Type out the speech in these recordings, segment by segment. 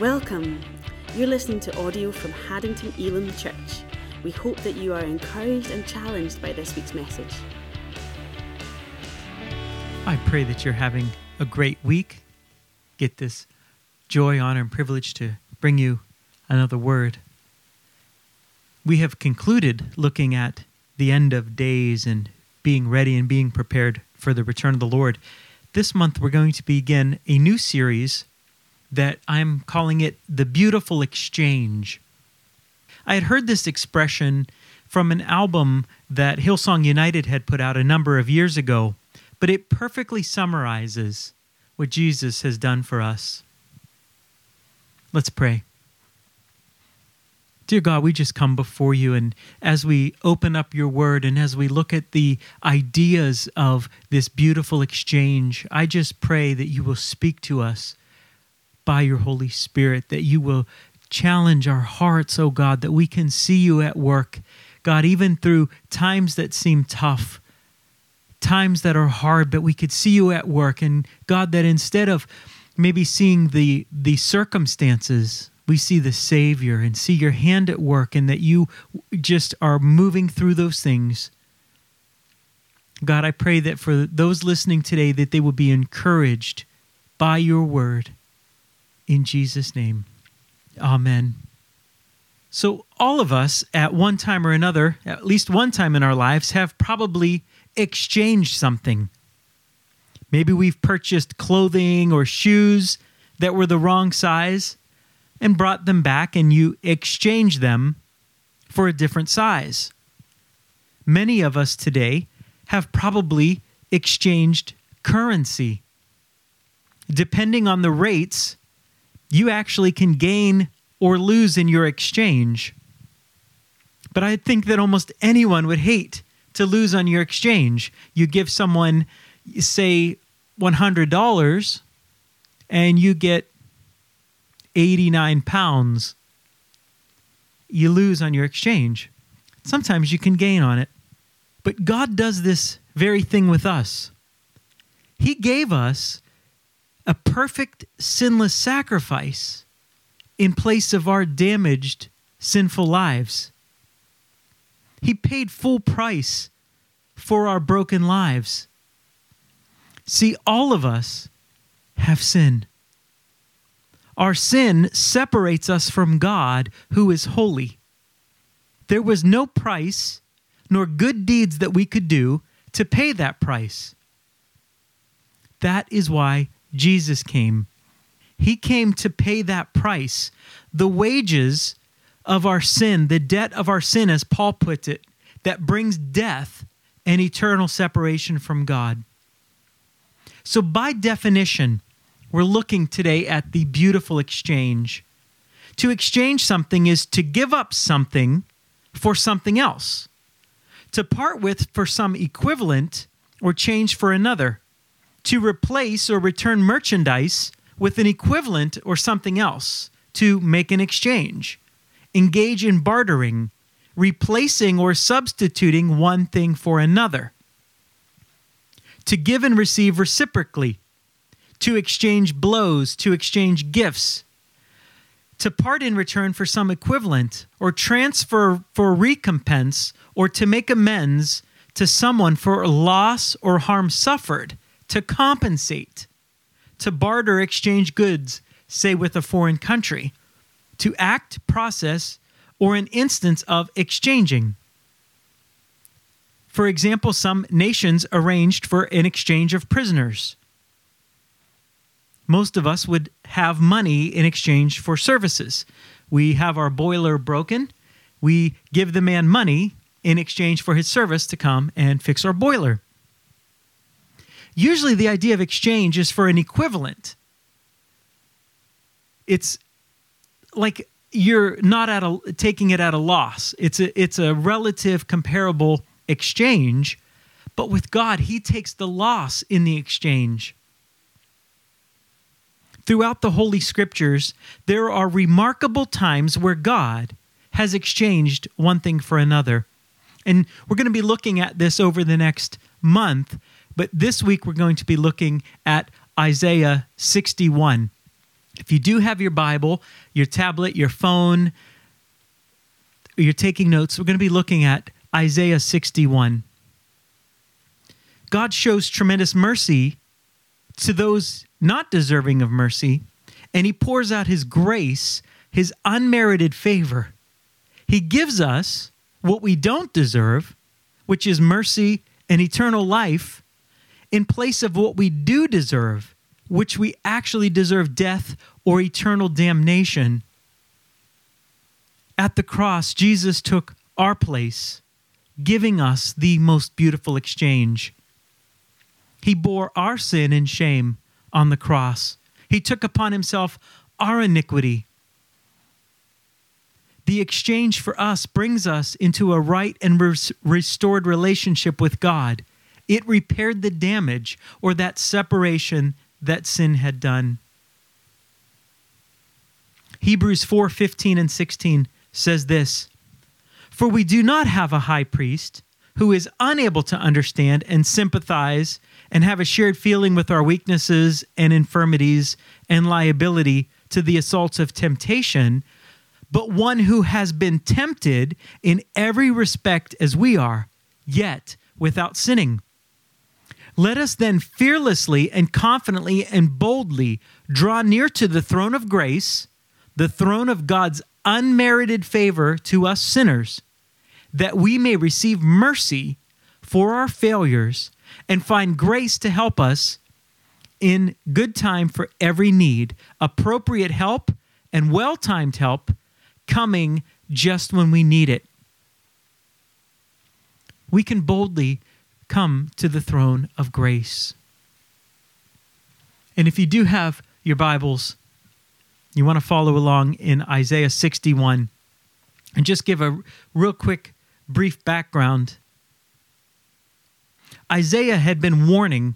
Welcome. You're listening to audio from Haddington Elim Church. We hope that you are encouraged and challenged by this week's message. I pray that you're having a great week. Get this joy, honor, and privilege to bring you another word. We have concluded looking at the end of days and being ready and being prepared for the return of the Lord. This month, we're going to begin a new series that I'm calling it The Beautiful Exchange. I had heard this expression from an album that Hillsong United had put out a number of years ago, but it perfectly summarizes what Jesus has done for us. Let's pray. Dear God, we just come before you, and as we open up your word and as we look at the ideas of this beautiful exchange, I just pray that you will speak to us by your Holy Spirit, that you will challenge our hearts, oh God, that we can see you at work. God, even through times that seem tough, times that are hard, but we could see you at work. And God, that instead of maybe seeing the, the circumstances, we see the Savior and see your hand at work, and that you just are moving through those things. God, I pray that for those listening today, that they will be encouraged by your word. In Jesus' name, amen. So, all of us at one time or another, at least one time in our lives, have probably exchanged something. Maybe we've purchased clothing or shoes that were the wrong size and brought them back, and you exchange them for a different size. Many of us today have probably exchanged currency. Depending on the rates, you actually can gain or lose in your exchange. But I think that almost anyone would hate to lose on your exchange. You give someone, say, $100 and you get 89 pounds, you lose on your exchange. Sometimes you can gain on it. But God does this very thing with us. He gave us a perfect, sinless sacrifice in place of our damaged, sinful lives. He paid full price for our broken lives. See, all of us have sin. Our sin separates us from God, who is holy. There was no price nor good deeds that we could do to pay that price. That is why Jesus came. He came to pay that price. The wages of our sin, the debt of our sin, as Paul puts it, that brings death and eternal separation from God. So, by definition, we're looking today at the beautiful exchange. To exchange something is to give up something for something else, to part with for some equivalent or change for another, to replace or return merchandise with an equivalent or something else, to make an exchange, engage in bartering, replacing or substituting one thing for another, to give and receive reciprocally. To exchange blows, to exchange gifts, to part in return for some equivalent, or transfer for recompense, or to make amends to someone for loss or harm suffered, to compensate, to barter exchange goods, say with a foreign country, to act, process, or an instance of exchanging. For example, some nations arranged for an exchange of prisoners most of us would have money in exchange for services. We have our boiler broken. We give the man money in exchange for his service to come and fix our boiler. Usually, the idea of exchange is for an equivalent. It's like you're not at a taking it at a loss. It's a it's a relative comparable exchange, but with God, He takes the loss in the exchange throughout the Holy Scriptures, there are remarkable times where God has exchanged one thing for another. And we're going to be looking at this over the next month, but this week we're going to be looking at Isaiah 61. If you do have your Bible, your tablet, your phone, you're taking notes, we're going to be looking at Isaiah 61. God shows tremendous mercy to those not deserving of mercy, and he pours out his grace, his unmerited favor. He gives us what we don't deserve, which is mercy and eternal life, in place of what we do deserve, which we actually deserve death or eternal damnation. At the cross, Jesus took our place, giving us the most beautiful exchange. He bore our sin and shame on the cross. He took upon himself our iniquity. The exchange for us brings us into a right and res- restored relationship with God. It repaired the damage or that separation that sin had done. Hebrews 4 15 and 16 says this For we do not have a high priest who is unable to understand and sympathize and have a shared feeling with our weaknesses and infirmities and liability to the assaults of temptation, but one who has been tempted in every respect as we are, yet without sinning. Let us then fearlessly and confidently and boldly draw near to the throne of grace, the throne of God's unmerited favor to us sinners, that we may receive mercy for our failures and find grace to help us in good time for every need, appropriate help and well timed help coming just when we need it. We can boldly come to the throne of grace. And if you do have your Bibles, you want to follow along in Isaiah 61 and just give a real quick, brief background. Isaiah had been warning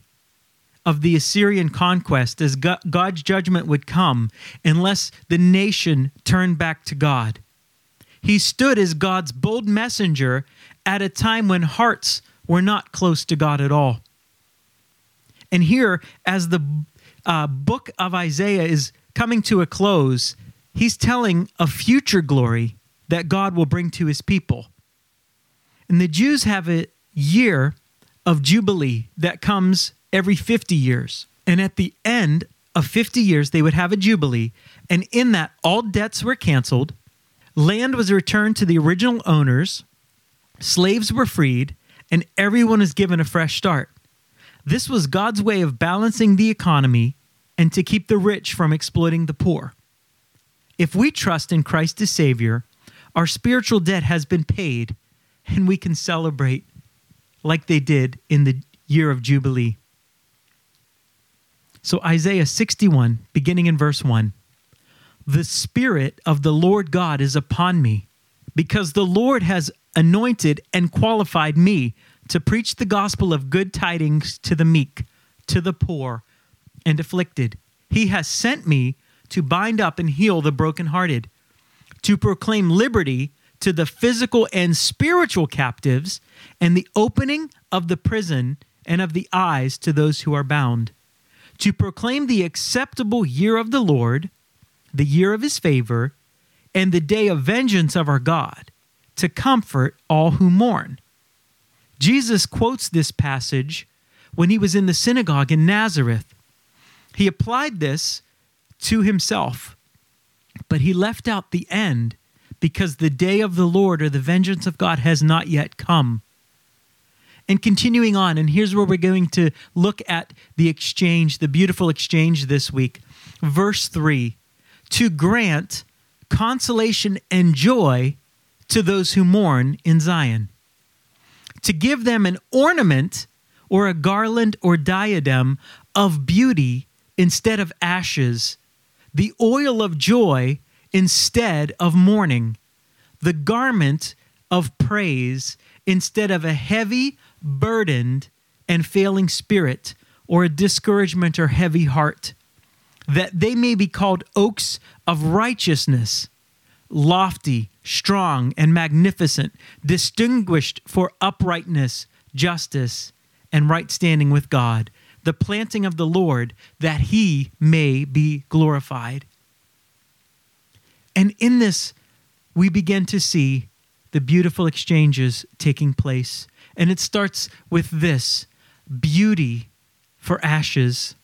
of the Assyrian conquest as God's judgment would come unless the nation turned back to God. He stood as God's bold messenger at a time when hearts were not close to God at all. And here, as the uh, book of Isaiah is coming to a close, he's telling a future glory that God will bring to his people. And the Jews have a year of Jubilee that comes every 50 years. And at the end of 50 years, they would have a Jubilee. And in that, all debts were canceled, land was returned to the original owners, slaves were freed, and everyone is given a fresh start. This was God's way of balancing the economy and to keep the rich from exploiting the poor. If we trust in Christ as Savior, our spiritual debt has been paid, and we can celebrate like they did in the year of Jubilee. So, Isaiah 61, beginning in verse 1 The Spirit of the Lord God is upon me, because the Lord has anointed and qualified me to preach the gospel of good tidings to the meek, to the poor, and afflicted. He has sent me to bind up and heal the brokenhearted, to proclaim liberty to the physical and spiritual captives, and the opening of the prison and of the eyes to those who are bound, to proclaim the acceptable year of the Lord, the year of his favor, and the day of vengeance of our God, to comfort all who mourn. Jesus quotes this passage when he was in the synagogue in Nazareth. He applied this to himself, but he left out the end because the day of the Lord or the vengeance of God has not yet come. And continuing on, and here's where we're going to look at the exchange, the beautiful exchange this week. Verse 3 To grant consolation and joy to those who mourn in Zion, to give them an ornament or a garland or diadem of beauty instead of ashes, the oil of joy instead of mourning, the garment of praise instead of a heavy, burdened, and failing spirit, or a discouragement or heavy heart, that they may be called oaks of righteousness, lofty, strong, and magnificent, distinguished for uprightness, justice, and right standing with God, the planting of the Lord, that he may be glorified. And in this, we begin to see the beautiful exchanges taking place. And it starts with this beauty for ashes.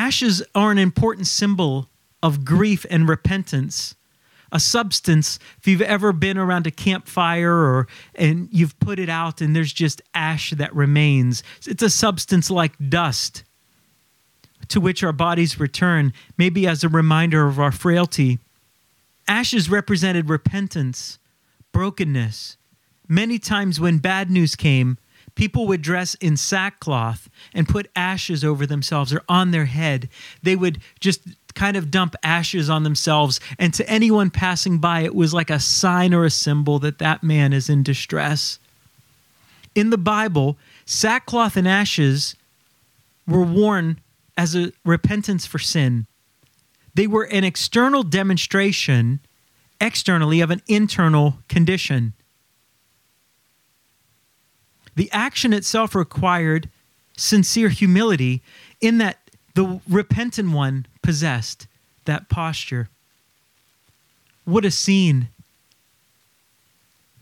Ashes are an important symbol of grief and repentance. A substance, if you've ever been around a campfire or and you've put it out and there's just ash that remains, it's a substance like dust to which our bodies return, maybe as a reminder of our frailty. Ashes represented repentance, brokenness. Many times when bad news came, people would dress in sackcloth and put ashes over themselves or on their head. They would just kind of dump ashes on themselves. And to anyone passing by, it was like a sign or a symbol that that man is in distress. In the Bible, sackcloth and ashes were worn as a repentance for sin. They were an external demonstration, externally, of an internal condition. The action itself required sincere humility in that the repentant one possessed that posture. What a scene.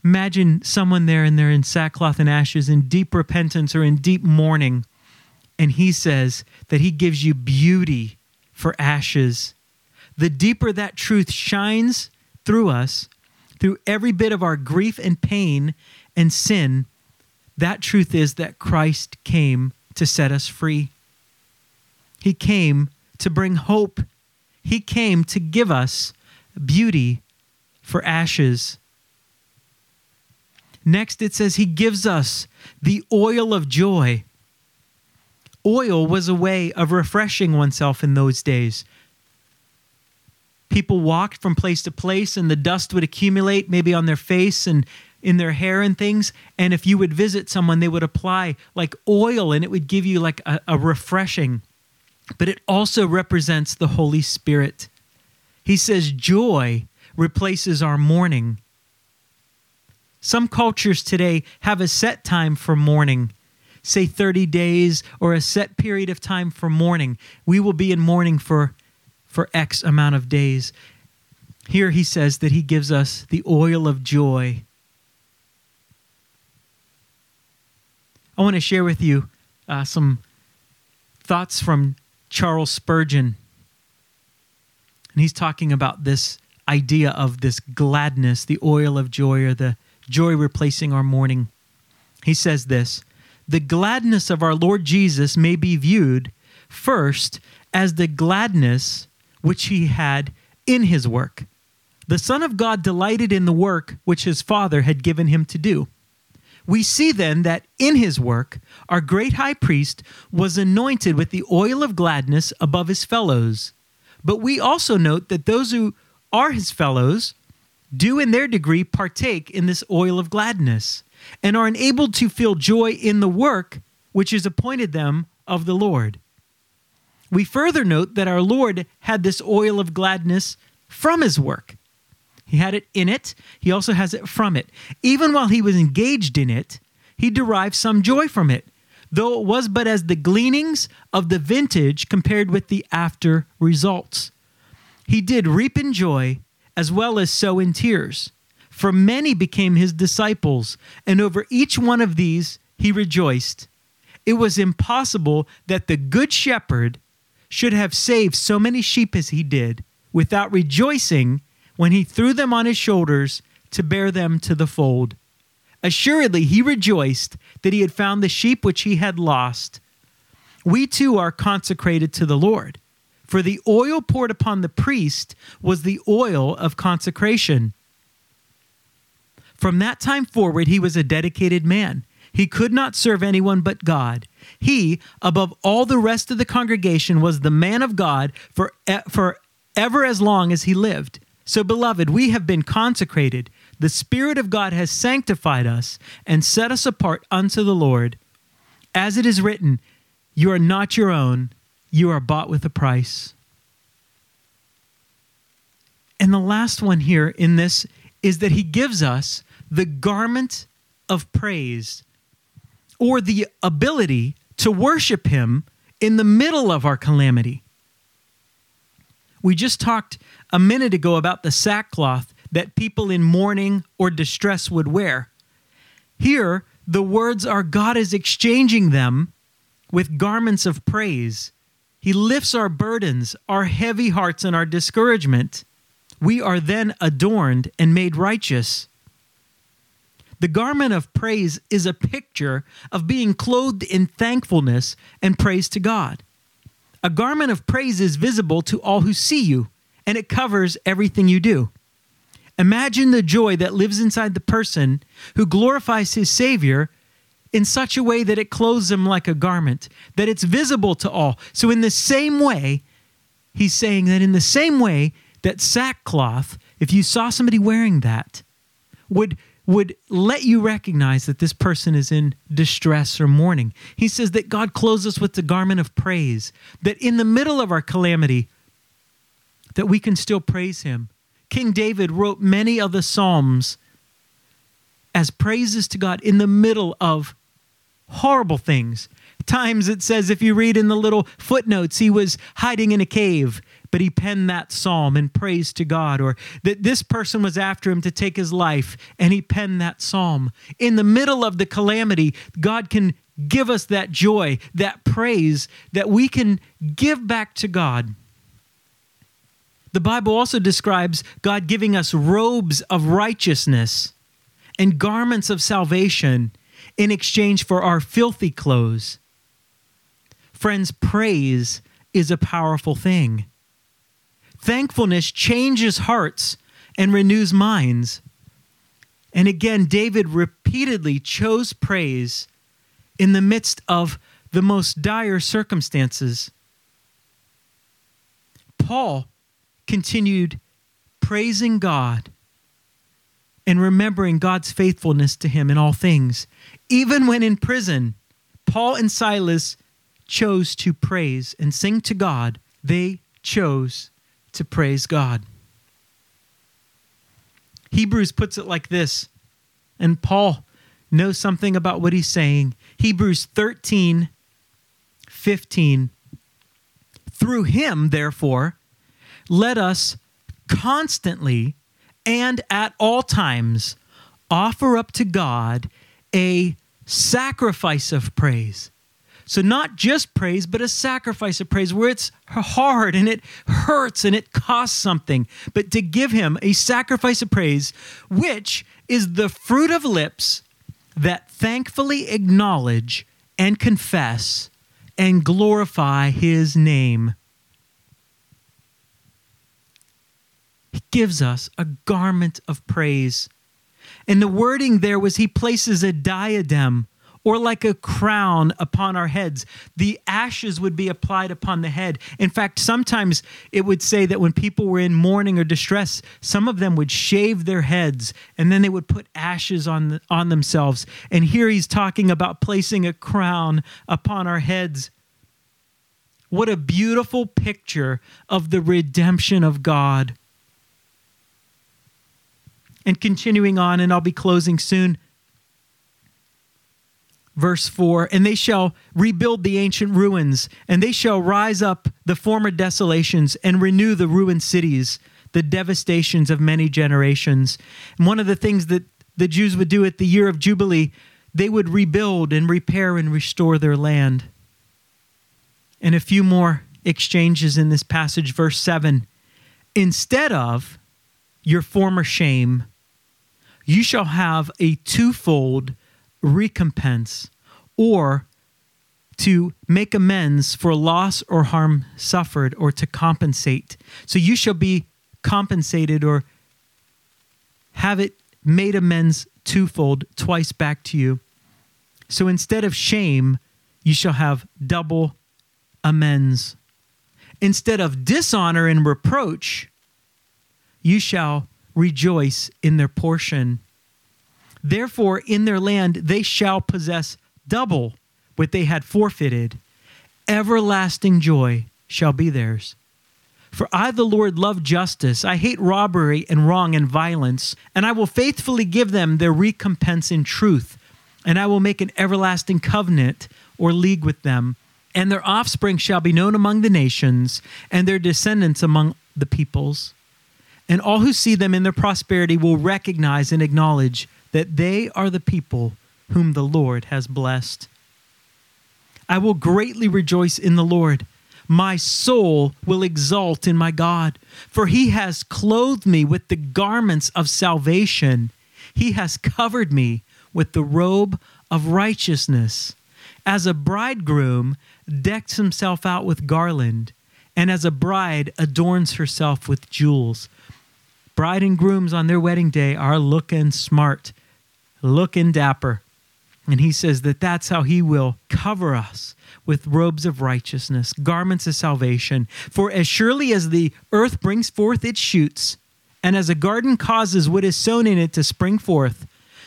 Imagine someone there and they're in sackcloth and ashes in deep repentance or in deep mourning. And he says that he gives you beauty for ashes. The deeper that truth shines through us, through every bit of our grief and pain and sin, that truth is that Christ came to set us free. He came to bring hope. He came to give us beauty for ashes. Next, it says, He gives us the oil of joy. Oil was a way of refreshing oneself in those days. People walked from place to place, and the dust would accumulate maybe on their face and in their hair and things. And if you would visit someone, they would apply like oil, and it would give you like a, a refreshing but it also represents the Holy Spirit. He says joy replaces our mourning. Some cultures today have a set time for mourning, say 30 days or a set period of time for mourning. We will be in mourning for, for X amount of days. Here he says that he gives us the oil of joy. I want to share with you uh, some thoughts from Charles Spurgeon. And he's talking about this idea of this gladness, the oil of joy, or the joy replacing our mourning. He says this The gladness of our Lord Jesus may be viewed first as the gladness which he had in his work. The Son of God delighted in the work which his Father had given him to do. We see then that in his work, our great high priest was anointed with the oil of gladness above his fellows. But we also note that those who are his fellows do in their degree partake in this oil of gladness and are enabled to feel joy in the work which is appointed them of the Lord. We further note that our Lord had this oil of gladness from his work. He had it in it, he also has it from it. Even while he was engaged in it, he derived some joy from it, though it was but as the gleanings of the vintage compared with the after results. He did reap in joy as well as sow in tears. For many became his disciples, and over each one of these he rejoiced. It was impossible that the good shepherd should have saved so many sheep as he did without rejoicing when he threw them on his shoulders to bear them to the fold. Assuredly, he rejoiced that he had found the sheep which he had lost. We too are consecrated to the Lord, for the oil poured upon the priest was the oil of consecration. From that time forward, he was a dedicated man. He could not serve anyone but God. He, above all the rest of the congregation, was the man of God for, for ever as long as he lived. So, beloved, we have been consecrated. The Spirit of God has sanctified us and set us apart unto the Lord. As it is written, You are not your own, you are bought with a price. And the last one here in this is that he gives us the garment of praise or the ability to worship him in the middle of our calamity. We just talked a minute ago about the sackcloth that people in mourning or distress would wear. Here, the words are God is exchanging them with garments of praise. He lifts our burdens, our heavy hearts, and our discouragement. We are then adorned and made righteous. The garment of praise is a picture of being clothed in thankfulness and praise to God. A garment of praise is visible to all who see you, and it covers everything you do. Imagine the joy that lives inside the person who glorifies his Savior in such a way that it clothes him like a garment, that it's visible to all. So, in the same way, he's saying that in the same way that sackcloth, if you saw somebody wearing that, would would let you recognize that this person is in distress or mourning. He says that God clothes us with the garment of praise, that in the middle of our calamity, that we can still praise him. King David wrote many of the Psalms as praises to God in the middle of horrible things. Times it says, if you read in the little footnotes, he was hiding in a cave but he penned that psalm in praise to God, or that this person was after him to take his life, and he penned that psalm. In the middle of the calamity, God can give us that joy, that praise that we can give back to God. The Bible also describes God giving us robes of righteousness and garments of salvation in exchange for our filthy clothes. Friends, praise is a powerful thing. Thankfulness changes hearts and renews minds. And again, David repeatedly chose praise in the midst of the most dire circumstances. Paul continued praising God and remembering God's faithfulness to him in all things. Even when in prison, Paul and Silas chose to praise and sing to God. They chose to praise God. Hebrews puts it like this, and Paul knows something about what he's saying. Hebrews 13, 15. Through him, therefore, let us constantly and at all times offer up to God a sacrifice of praise so, not just praise, but a sacrifice of praise where it's hard and it hurts and it costs something, but to give Him a sacrifice of praise, which is the fruit of lips that thankfully acknowledge and confess and glorify His name. He gives us a garment of praise. And the wording there was He places a diadem or like a crown upon our heads. The ashes would be applied upon the head. In fact, sometimes it would say that when people were in mourning or distress, some of them would shave their heads and then they would put ashes on, on themselves. And here he's talking about placing a crown upon our heads. What a beautiful picture of the redemption of God. And continuing on, and I'll be closing soon. Verse 4 and they shall rebuild the ancient ruins and they shall rise up the former desolations and renew the ruined cities the devastations of many generations. And one of the things that the jews would do at the year of jubilee they would rebuild and repair and restore their land. And a few more exchanges in this passage. Verse 7 instead of your former shame you shall have a twofold recompense or to make amends for loss or harm suffered or to compensate. So you shall be compensated or have it made amends twofold, twice back to you. So instead of shame, you shall have double amends. Instead of dishonor and reproach, you shall rejoice in their portion. Therefore, in their land they shall possess double what they had forfeited. Everlasting joy shall be theirs. For I, the Lord, love justice. I hate robbery and wrong and violence, and I will faithfully give them their recompense in truth. And I will make an everlasting covenant or league with them. And their offspring shall be known among the nations, and their descendants among the peoples, and all who see them in their prosperity will recognize and acknowledge that they are the people whom the Lord has blessed. I will greatly rejoice in the Lord. My soul will exult in my God, for he has clothed me with the garments of salvation. He has covered me with the robe of righteousness. As a bridegroom decks himself out with garland, and as a bride adorns herself with jewels. Bride and grooms on their wedding day are looking smart, looking dapper. And he says that that's how he will cover us with robes of righteousness, garments of salvation. For as surely as the earth brings forth its shoots, and as a garden causes what is sown in it to spring forth,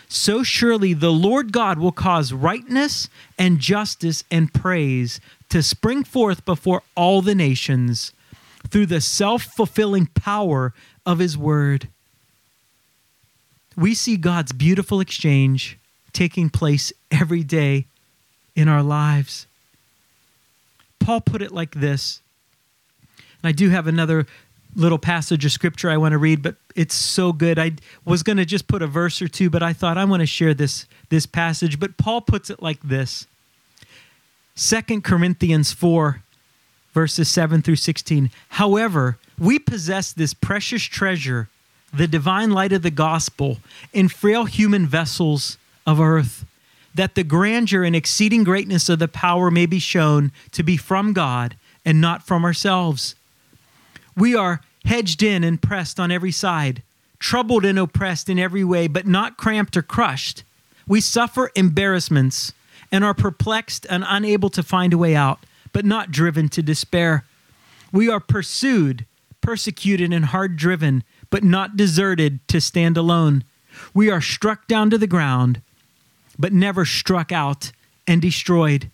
so surely the Lord God will cause rightness and justice and praise to spring forth before all the nations through the self fulfilling power of his word. We see God's beautiful exchange taking place every day in our lives. Paul put it like this, and I do have another little passage of scripture I want to read, but it's so good. I was going to just put a verse or two, but I thought I want to share this this passage. But Paul puts it like this. 2 Corinthians 4 verses 7 through 16. However, we possess this precious treasure, the divine light of the gospel, in frail human vessels of earth, that the grandeur and exceeding greatness of the power may be shown to be from God and not from ourselves. We are hedged in and pressed on every side, troubled and oppressed in every way, but not cramped or crushed. We suffer embarrassments and are perplexed and unable to find a way out, but not driven to despair. We are pursued, persecuted, and hard driven, but not deserted to stand alone. We are struck down to the ground, but never struck out and destroyed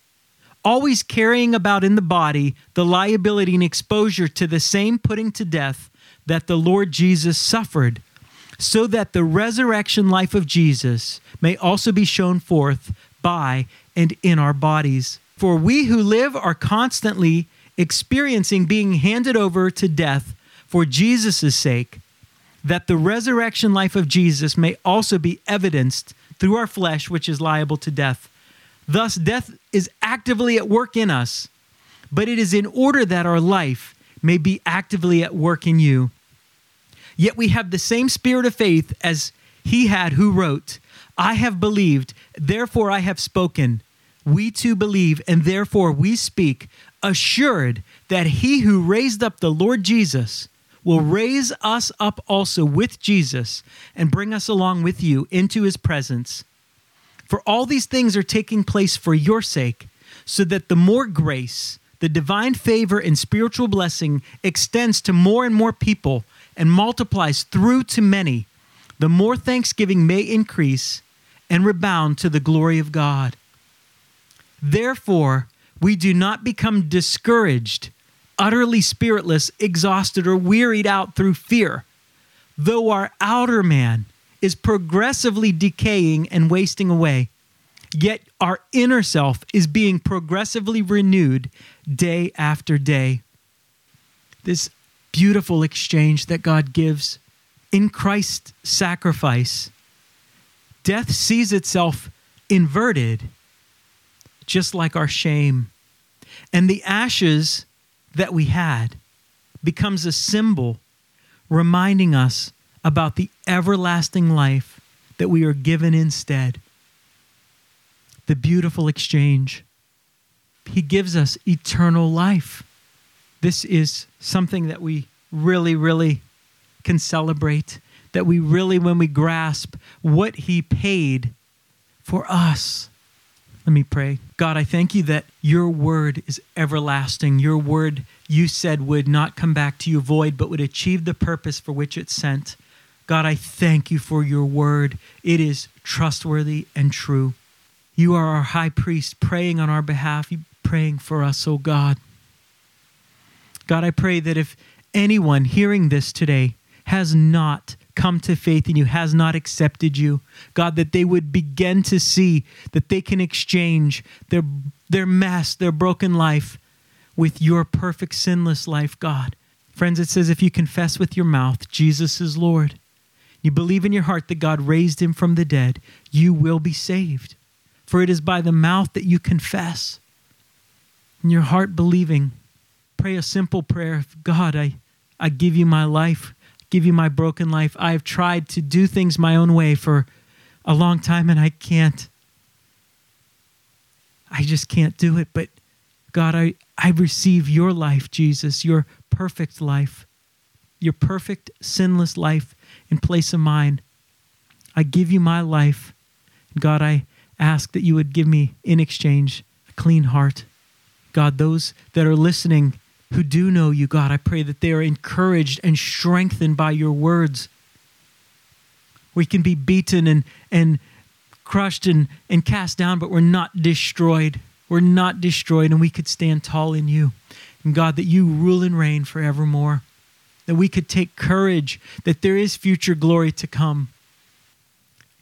always carrying about in the body the liability and exposure to the same putting to death that the Lord Jesus suffered, so that the resurrection life of Jesus may also be shown forth by and in our bodies. For we who live are constantly experiencing being handed over to death for Jesus' sake, that the resurrection life of Jesus may also be evidenced through our flesh, which is liable to death. Thus, death is actively at work in us, but it is in order that our life may be actively at work in you. Yet we have the same spirit of faith as he had who wrote, I have believed, therefore I have spoken. We too believe, and therefore we speak, assured that he who raised up the Lord Jesus will raise us up also with Jesus and bring us along with you into his presence. For all these things are taking place for your sake, so that the more grace, the divine favor, and spiritual blessing extends to more and more people and multiplies through to many, the more thanksgiving may increase and rebound to the glory of God. Therefore, we do not become discouraged, utterly spiritless, exhausted, or wearied out through fear, though our outer man is progressively decaying and wasting away. Yet our inner self is being progressively renewed day after day. This beautiful exchange that God gives in Christ's sacrifice, death sees itself inverted, just like our shame. And the ashes that we had becomes a symbol reminding us about the everlasting life that we are given instead. The beautiful exchange. He gives us eternal life. This is something that we really, really can celebrate. That we really, when we grasp what He paid for us. Let me pray. God, I thank you that your word is everlasting. Your word, you said, would not come back to you void, but would achieve the purpose for which it's sent. God, I thank you for your word. It is trustworthy and true. You are our high priest praying on our behalf, praying for us, oh God. God, I pray that if anyone hearing this today has not come to faith in you, has not accepted you, God, that they would begin to see that they can exchange their, their mess, their broken life with your perfect, sinless life, God Friends, it says if you confess with your mouth Jesus is Lord, you believe in your heart that God raised him from the dead, you will be saved. For it is by the mouth that you confess, in your heart believing. Pray a simple prayer God, I, I give you my life, give you my broken life. I have tried to do things my own way for a long time and I can't. I just can't do it. But God, I, I receive your life, Jesus, your perfect life, your perfect, sinless life in place of mine. I give you my life. God, I ask that you would give me in exchange a clean heart. God, those that are listening who do know you, God, I pray that they are encouraged and strengthened by your words. We can be beaten and, and crushed and, and cast down, but we're not destroyed. We're not destroyed, and we could stand tall in you. And God, that you rule and reign forevermore. That we could take courage that there is future glory to come.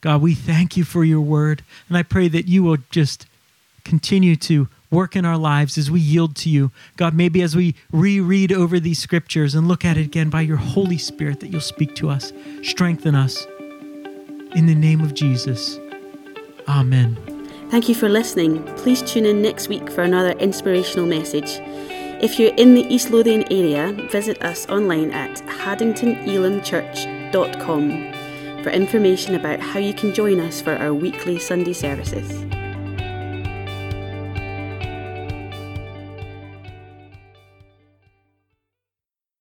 God, we thank you for your word. And I pray that you will just continue to work in our lives as we yield to you. God, maybe as we reread over these scriptures and look at it again by your Holy Spirit, that you'll speak to us, strengthen us. In the name of Jesus. Amen. Thank you for listening. Please tune in next week for another inspirational message. If you're in the East Lothian area, visit us online at haddingtonelimchurch.com for information about how you can join us for our weekly Sunday services.